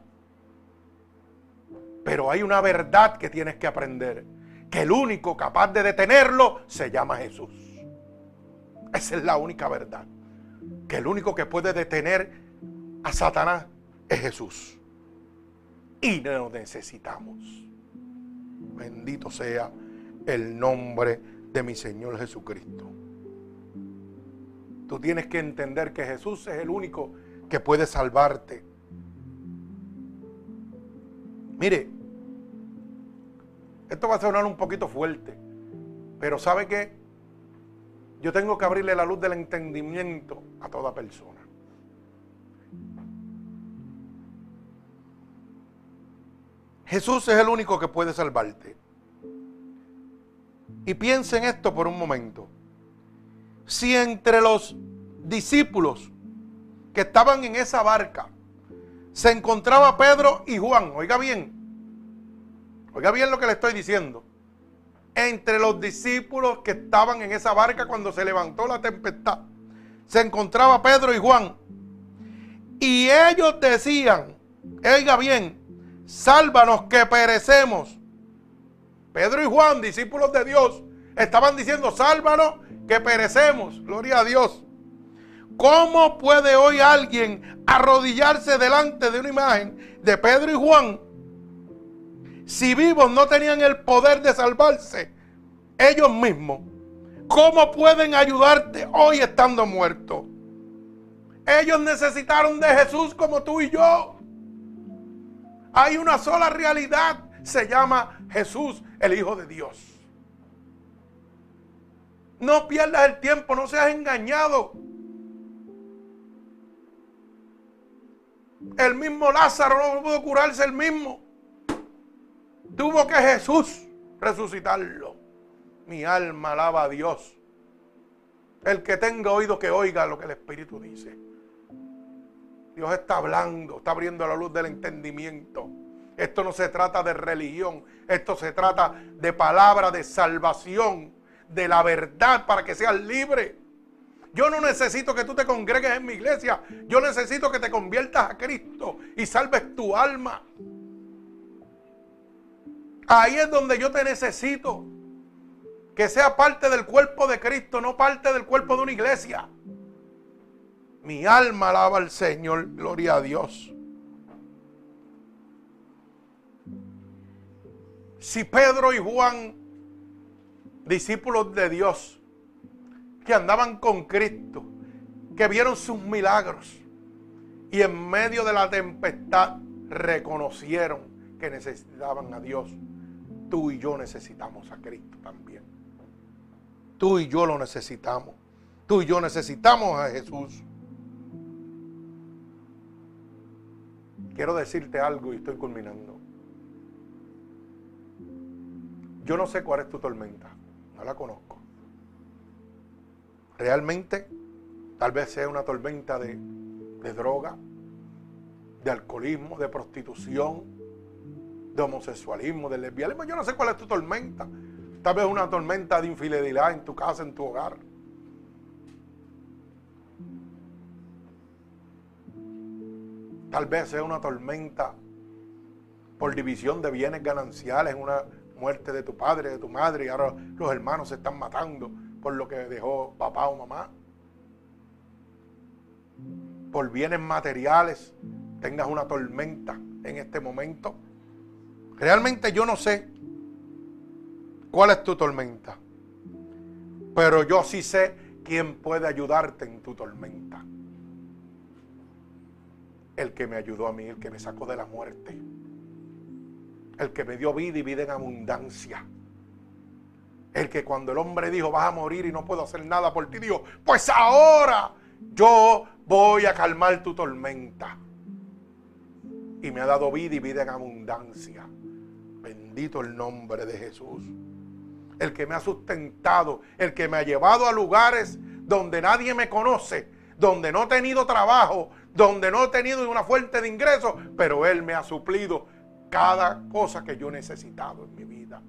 Pero hay una verdad que tienes que aprender que el único capaz de detenerlo se llama Jesús. Esa es la única verdad. Que el único que puede detener a Satanás es Jesús. Y no necesitamos. Bendito sea el nombre de mi Señor Jesucristo. Tú tienes que entender que Jesús es el único que puede salvarte. Mire, esto va a sonar un poquito fuerte, pero ¿sabe qué? Yo tengo que abrirle la luz del entendimiento a toda persona. Jesús es el único que puede salvarte. Y piensa en esto por un momento. Si entre los discípulos que estaban en esa barca se encontraba Pedro y Juan, oiga bien, Oiga bien lo que le estoy diciendo. Entre los discípulos que estaban en esa barca cuando se levantó la tempestad, se encontraba Pedro y Juan. Y ellos decían, oiga bien, sálvanos que perecemos. Pedro y Juan, discípulos de Dios, estaban diciendo, sálvanos que perecemos. Gloria a Dios. ¿Cómo puede hoy alguien arrodillarse delante de una imagen de Pedro y Juan si vivos no tenían el poder de salvarse ellos mismos, ¿cómo pueden ayudarte hoy estando muertos? Ellos necesitaron de Jesús como tú y yo. Hay una sola realidad, se llama Jesús, el Hijo de Dios. No pierdas el tiempo, no seas engañado. El mismo Lázaro no pudo curarse el mismo. Tuvo que Jesús resucitarlo. Mi alma alaba a Dios. El que tenga oído que oiga lo que el Espíritu dice. Dios está hablando, está abriendo la luz del entendimiento. Esto no se trata de religión, esto se trata de palabra de salvación, de la verdad para que seas libre. Yo no necesito que tú te congregues en mi iglesia. Yo necesito que te conviertas a Cristo y salves tu alma. Ahí es donde yo te necesito. Que sea parte del cuerpo de Cristo, no parte del cuerpo de una iglesia. Mi alma alaba al Señor, gloria a Dios. Si Pedro y Juan, discípulos de Dios, que andaban con Cristo, que vieron sus milagros y en medio de la tempestad reconocieron que necesitaban a Dios, tú y yo necesitamos a Cristo también. Tú y yo lo necesitamos. Tú y yo necesitamos a Jesús. Quiero decirte algo y estoy culminando. Yo no sé cuál es tu tormenta, no la conozco. Realmente, tal vez sea una tormenta de, droga, de alcoholismo, de prostitución, de homosexualismo, de lesbianismo. Yo no sé cuál es tu tormenta. Tal vez una tormenta de infidelidad en tu casa, en tu hogar. Tal vez sea una tormenta por división de bienes gananciales, una muerte de tu padre, de tu madre, y ahora los hermanos se están matando por lo que dejó papá o mamá. Por bienes materiales, tengas una tormenta en este momento. Realmente yo no sé cuál es tu tormenta, pero yo sí sé quién puede ayudarte en tu tormenta. El que me ayudó a mí, el que me sacó de la muerte el que me dio vida y vida en abundancia. El que cuando el hombre dijo, vas a morir y no puedo hacer nada por ti, dijo, pues ahora yo voy a calmar tu tormenta. Y me ha dado vida y vida en abundancia. Bendito el nombre de Jesús. El que me ha sustentado, el que me ha llevado a lugares donde nadie me conoce, donde no he tenido trabajo, donde no he tenido una fuente de ingresos, pero Él me ha suplido cada cosa que yo he necesitado en mi vida.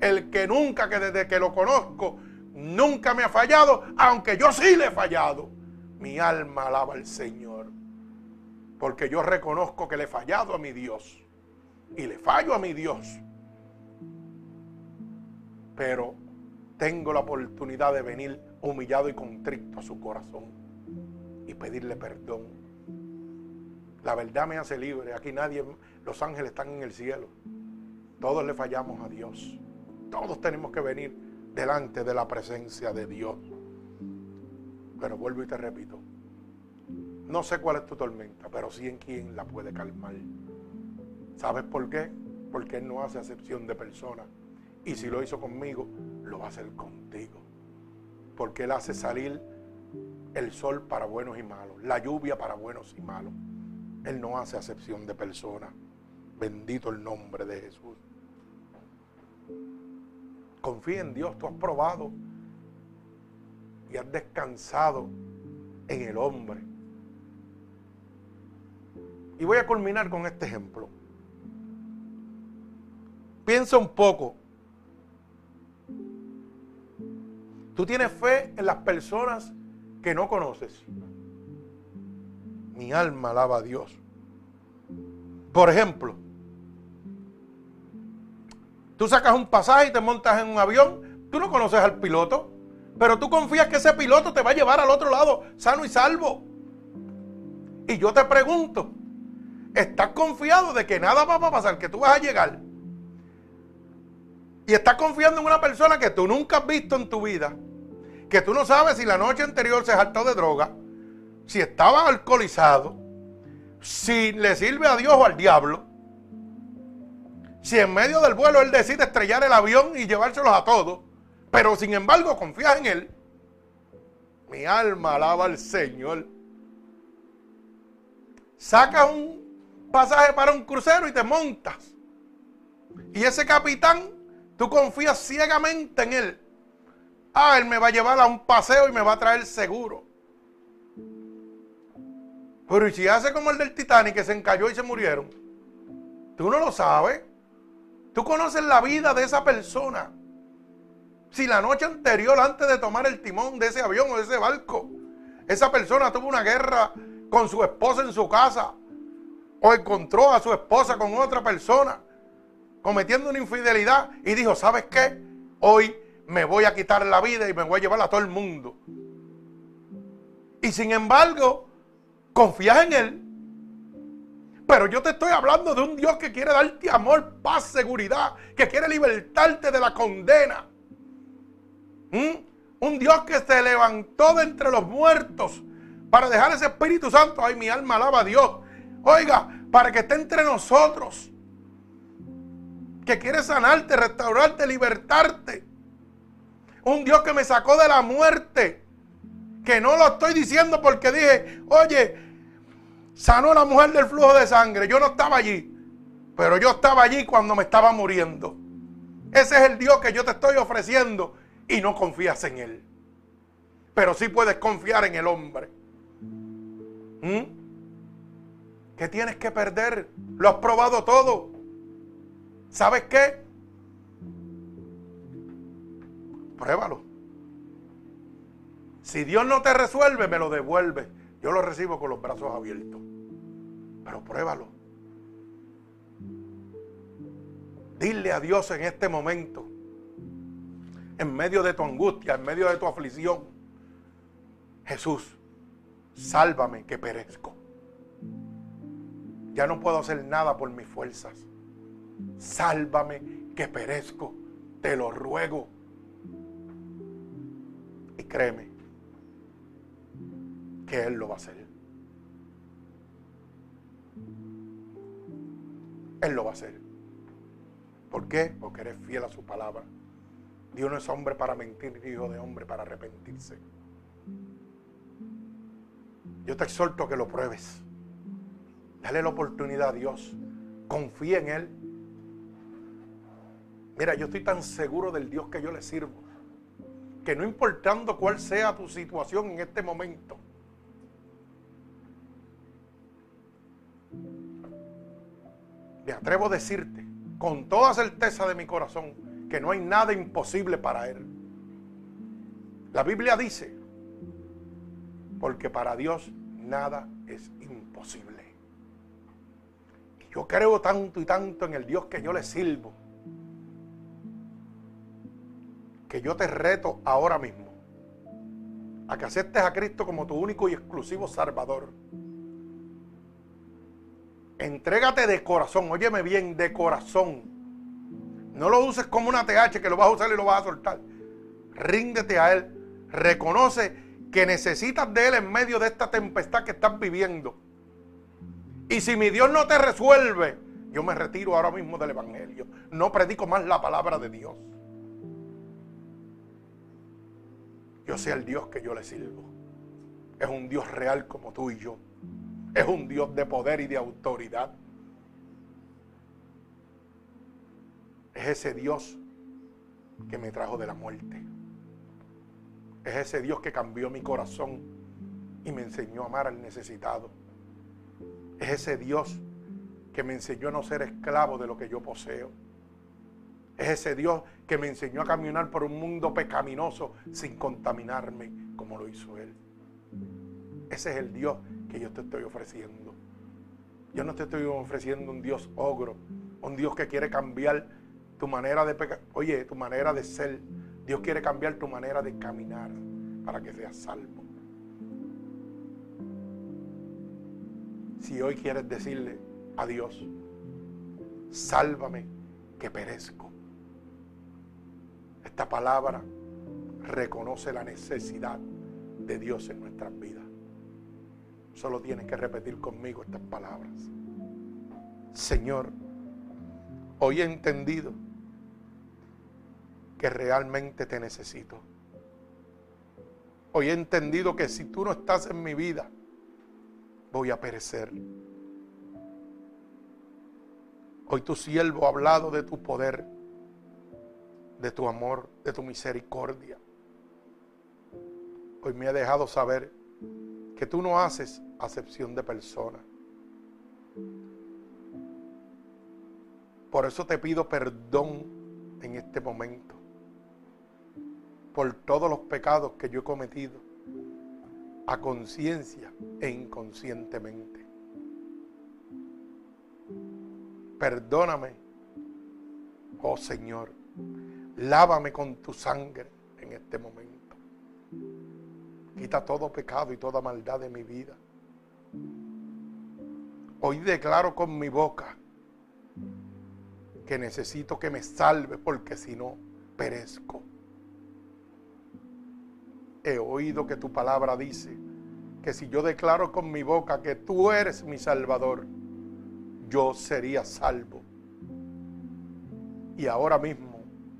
El que nunca, que desde que lo conozco, nunca me ha fallado, aunque yo sí le he fallado. Mi alma alaba al Señor. Porque yo reconozco que le he fallado a mi Dios. Y le fallo a mi Dios. Pero tengo la oportunidad de venir humillado y contrito a su corazón. Y pedirle perdón. La verdad me hace libre. Aquí nadie los ángeles están en el cielo. Todos le fallamos a Dios. Todos tenemos que venir delante de la presencia de Dios. Pero vuelvo y te repito. No sé cuál es tu tormenta, pero sí en quién la puede calmar. ¿Sabes por qué? Porque Él no hace acepción de personas. Y si lo hizo conmigo, lo va a hacer contigo. Porque Él hace salir el sol para buenos y malos, la lluvia para buenos y malos. Él no hace acepción de personas. Bendito el nombre de Jesús. Confía en Dios, tú has probado y has descansado en el hombre. Y voy a culminar con este ejemplo. Piensa un poco. Tú tienes fe en las personas que no conoces. Mi alma alaba a Dios. Por ejemplo, Tú sacas un pasaje y te montas en un avión, tú no conoces al piloto, pero tú confías que ese piloto te va a llevar al otro lado sano y salvo. Y yo te pregunto, ¿estás confiado de que nada va a pasar, que tú vas a llegar? Y estás confiando en una persona que tú nunca has visto en tu vida, que tú no sabes si la noche anterior se saltó de droga, si estaba alcoholizado, si le sirve a Dios o al diablo. Si en medio del vuelo él decide estrellar el avión y llevárselos a todos, pero sin embargo confías en él, mi alma alaba al Señor. Sacas un pasaje para un crucero y te montas. Y ese capitán, tú confías ciegamente en él. Ah, él me va a llevar a un paseo y me va a traer seguro. Pero ¿y si hace como el del Titanic que se encalló y se murieron? Tú no lo sabes. Tú conoces la vida de esa persona. Si la noche anterior, antes de tomar el timón de ese avión o de ese barco, esa persona tuvo una guerra con su esposa en su casa o encontró a su esposa con otra persona cometiendo una infidelidad y dijo, ¿sabes qué? Hoy me voy a quitar la vida y me voy a llevar a todo el mundo. Y sin embargo, confías en Él. Pero yo te estoy hablando de un Dios que quiere darte amor, paz, seguridad, que quiere libertarte de la condena. ¿Mm? Un Dios que se levantó de entre los muertos para dejar ese Espíritu Santo. Ay, mi alma alaba a Dios. Oiga, para que esté entre nosotros. Que quiere sanarte, restaurarte, libertarte. Un Dios que me sacó de la muerte. Que no lo estoy diciendo porque dije, oye, sanó a la mujer del flujo de sangre. Yo no estaba allí. Pero yo estaba allí cuando me estaba muriendo. Ese es el Dios que yo te estoy ofreciendo y no confías en Él. Pero sí puedes confiar en el hombre. ¿Mm? ¿Qué tienes que perder? Lo has probado todo. ¿Sabes qué? Pruébalo. Si Dios no te resuelve, me lo devuelve. Yo lo recibo con los brazos abiertos. Pero pruébalo. Dile a Dios en este momento, en medio de tu angustia, en medio de tu aflicción, Jesús, sálvame que perezco. Ya no puedo hacer nada por mis fuerzas. Sálvame que perezco. Te lo ruego. Créeme que Él lo va a hacer. Él lo va a hacer. ¿Por qué? Porque eres fiel a su palabra. Dios no es hombre para mentir, ni hijo de hombre para arrepentirse. Yo te exhorto a que lo pruebes. Dale la oportunidad a Dios. Confía en Él. Mira, yo estoy tan seguro del Dios que yo le sirvo, que no importando cuál sea tu situación en este momento, me atrevo a decirte con toda certeza de mi corazón que no hay nada imposible para Él. La Biblia dice, porque para Dios nada es imposible. Yo creo tanto y tanto en el Dios que yo le sirvo, que yo te reto ahora mismo a que aceptes a Cristo como tu único y exclusivo Salvador. Entrégate de corazón, óyeme bien, de corazón. No lo uses como una TH que lo vas a usar y lo vas a soltar. Ríndete a Él. Reconoce que necesitas de Él en medio de esta tempestad que estás viviendo. Y si mi Dios no te resuelve, yo me retiro ahora mismo del Evangelio. No predico más la palabra de Dios. Yo sé el Dios que yo le sirvo. Es un Dios real como tú y yo. Es un Dios de poder y de autoridad. Es ese Dios que me trajo de la muerte. Es ese Dios que cambió mi corazón y me enseñó a amar al necesitado. Es ese Dios que me enseñó a no ser esclavo de lo que yo poseo. Es ese Dios que me enseñó a caminar por un mundo pecaminoso sin contaminarme como lo hizo Él. Ese es el Dios que yo te estoy ofreciendo. Yo no te estoy ofreciendo un Dios ogro, un Dios que quiere cambiar tu manera de pecar. Oye, tu manera de ser. Dios quiere cambiar tu manera de caminar para que seas salvo. si hoy quieres decirle a Dios, sálvame que perezco. Esta palabra reconoce la necesidad de Dios en nuestras vidas. Solo tienes que repetir conmigo estas palabras. Señor, hoy he entendido que realmente te necesito. Hoy he entendido que si tú no estás en mi vida, voy a perecer. Hoy tu siervo ha hablado de tu poder, de tu amor, de tu misericordia. Hoy me ha dejado saber que tú no haces acepción de personas. Por eso te pido perdón en este momento por todos los pecados que yo he cometido a conciencia e inconscientemente. Perdóname, oh Señor, lávame con tu sangre en este momento. Quita todo pecado y toda maldad de mi vida. Hoy declaro con mi boca que necesito que me salve porque si no, perezco. He oído que tu palabra dice que si yo declaro con mi boca que tú eres mi salvador, yo sería salvo. Y ahora mismo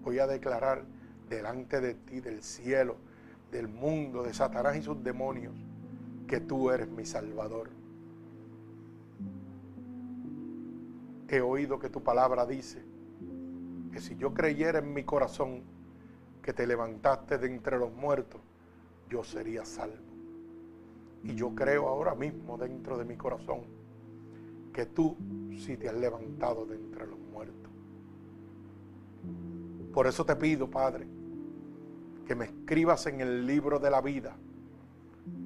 voy a declarar delante de ti, del cielo, del mundo, de Satanás y sus demonios, que tú eres mi salvador. He oído que tu palabra dice que si yo creyera en mi corazón que te levantaste de entre los muertos, yo sería salvo. Y yo creo ahora mismo dentro de mi corazón que tú sí te has levantado de entre los muertos. Por eso te pido, Padre, que me escribas en el libro de la vida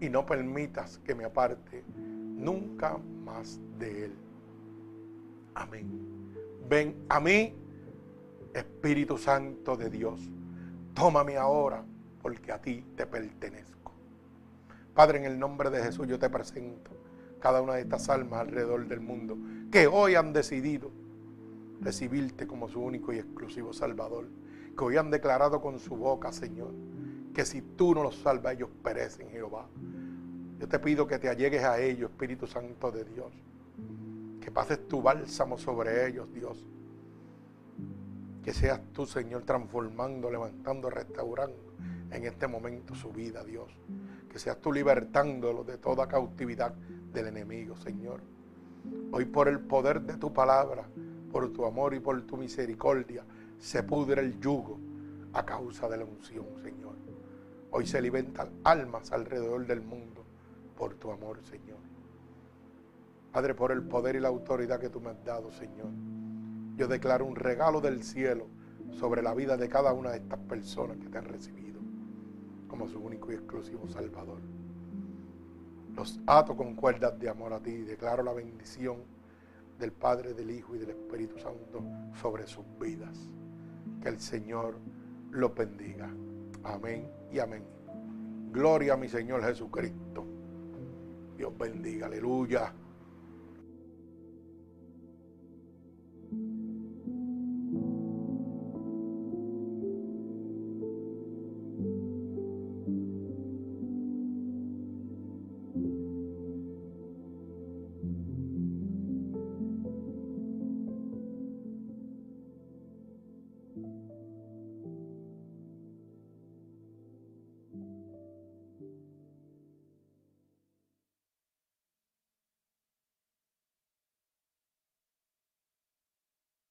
y no permitas que me aparte nunca más de él. Amén. Ven a mí, Espíritu Santo de Dios. Tómame ahora, porque a ti te pertenezco. Padre, en el nombre de Jesús yo te presento cada una de estas almas alrededor del mundo que hoy han decidido recibirte como su único y exclusivo Salvador. Que hoy han declarado con su boca, Señor, que si tú no los salvas, ellos perecen, Jehová. Yo te pido que te allegues a ellos, Espíritu Santo de Dios que pases tu bálsamo sobre ellos, Dios. Que seas tú, Señor, transformando, levantando, restaurando en este momento su vida, Dios. Que seas tú libertándolos de toda cautividad del enemigo, Señor. Hoy por el poder de tu palabra, por tu amor y por tu misericordia, se pudre el yugo a causa de la unción, Señor. Hoy se alimentan almas alrededor del mundo por tu amor, Señor. Padre, por el poder y la autoridad que tú me has dado, Señor. Yo declaro un regalo del cielo sobre la vida de cada una de estas personas que te han recibido como su único y exclusivo Salvador. Los ato con cuerdas de amor a ti y declaro la bendición del Padre, del Hijo y del Espíritu Santo sobre sus vidas. Que el Señor los bendiga. Amén y amén. Gloria a mi Señor Jesucristo. Dios bendiga. Aleluya.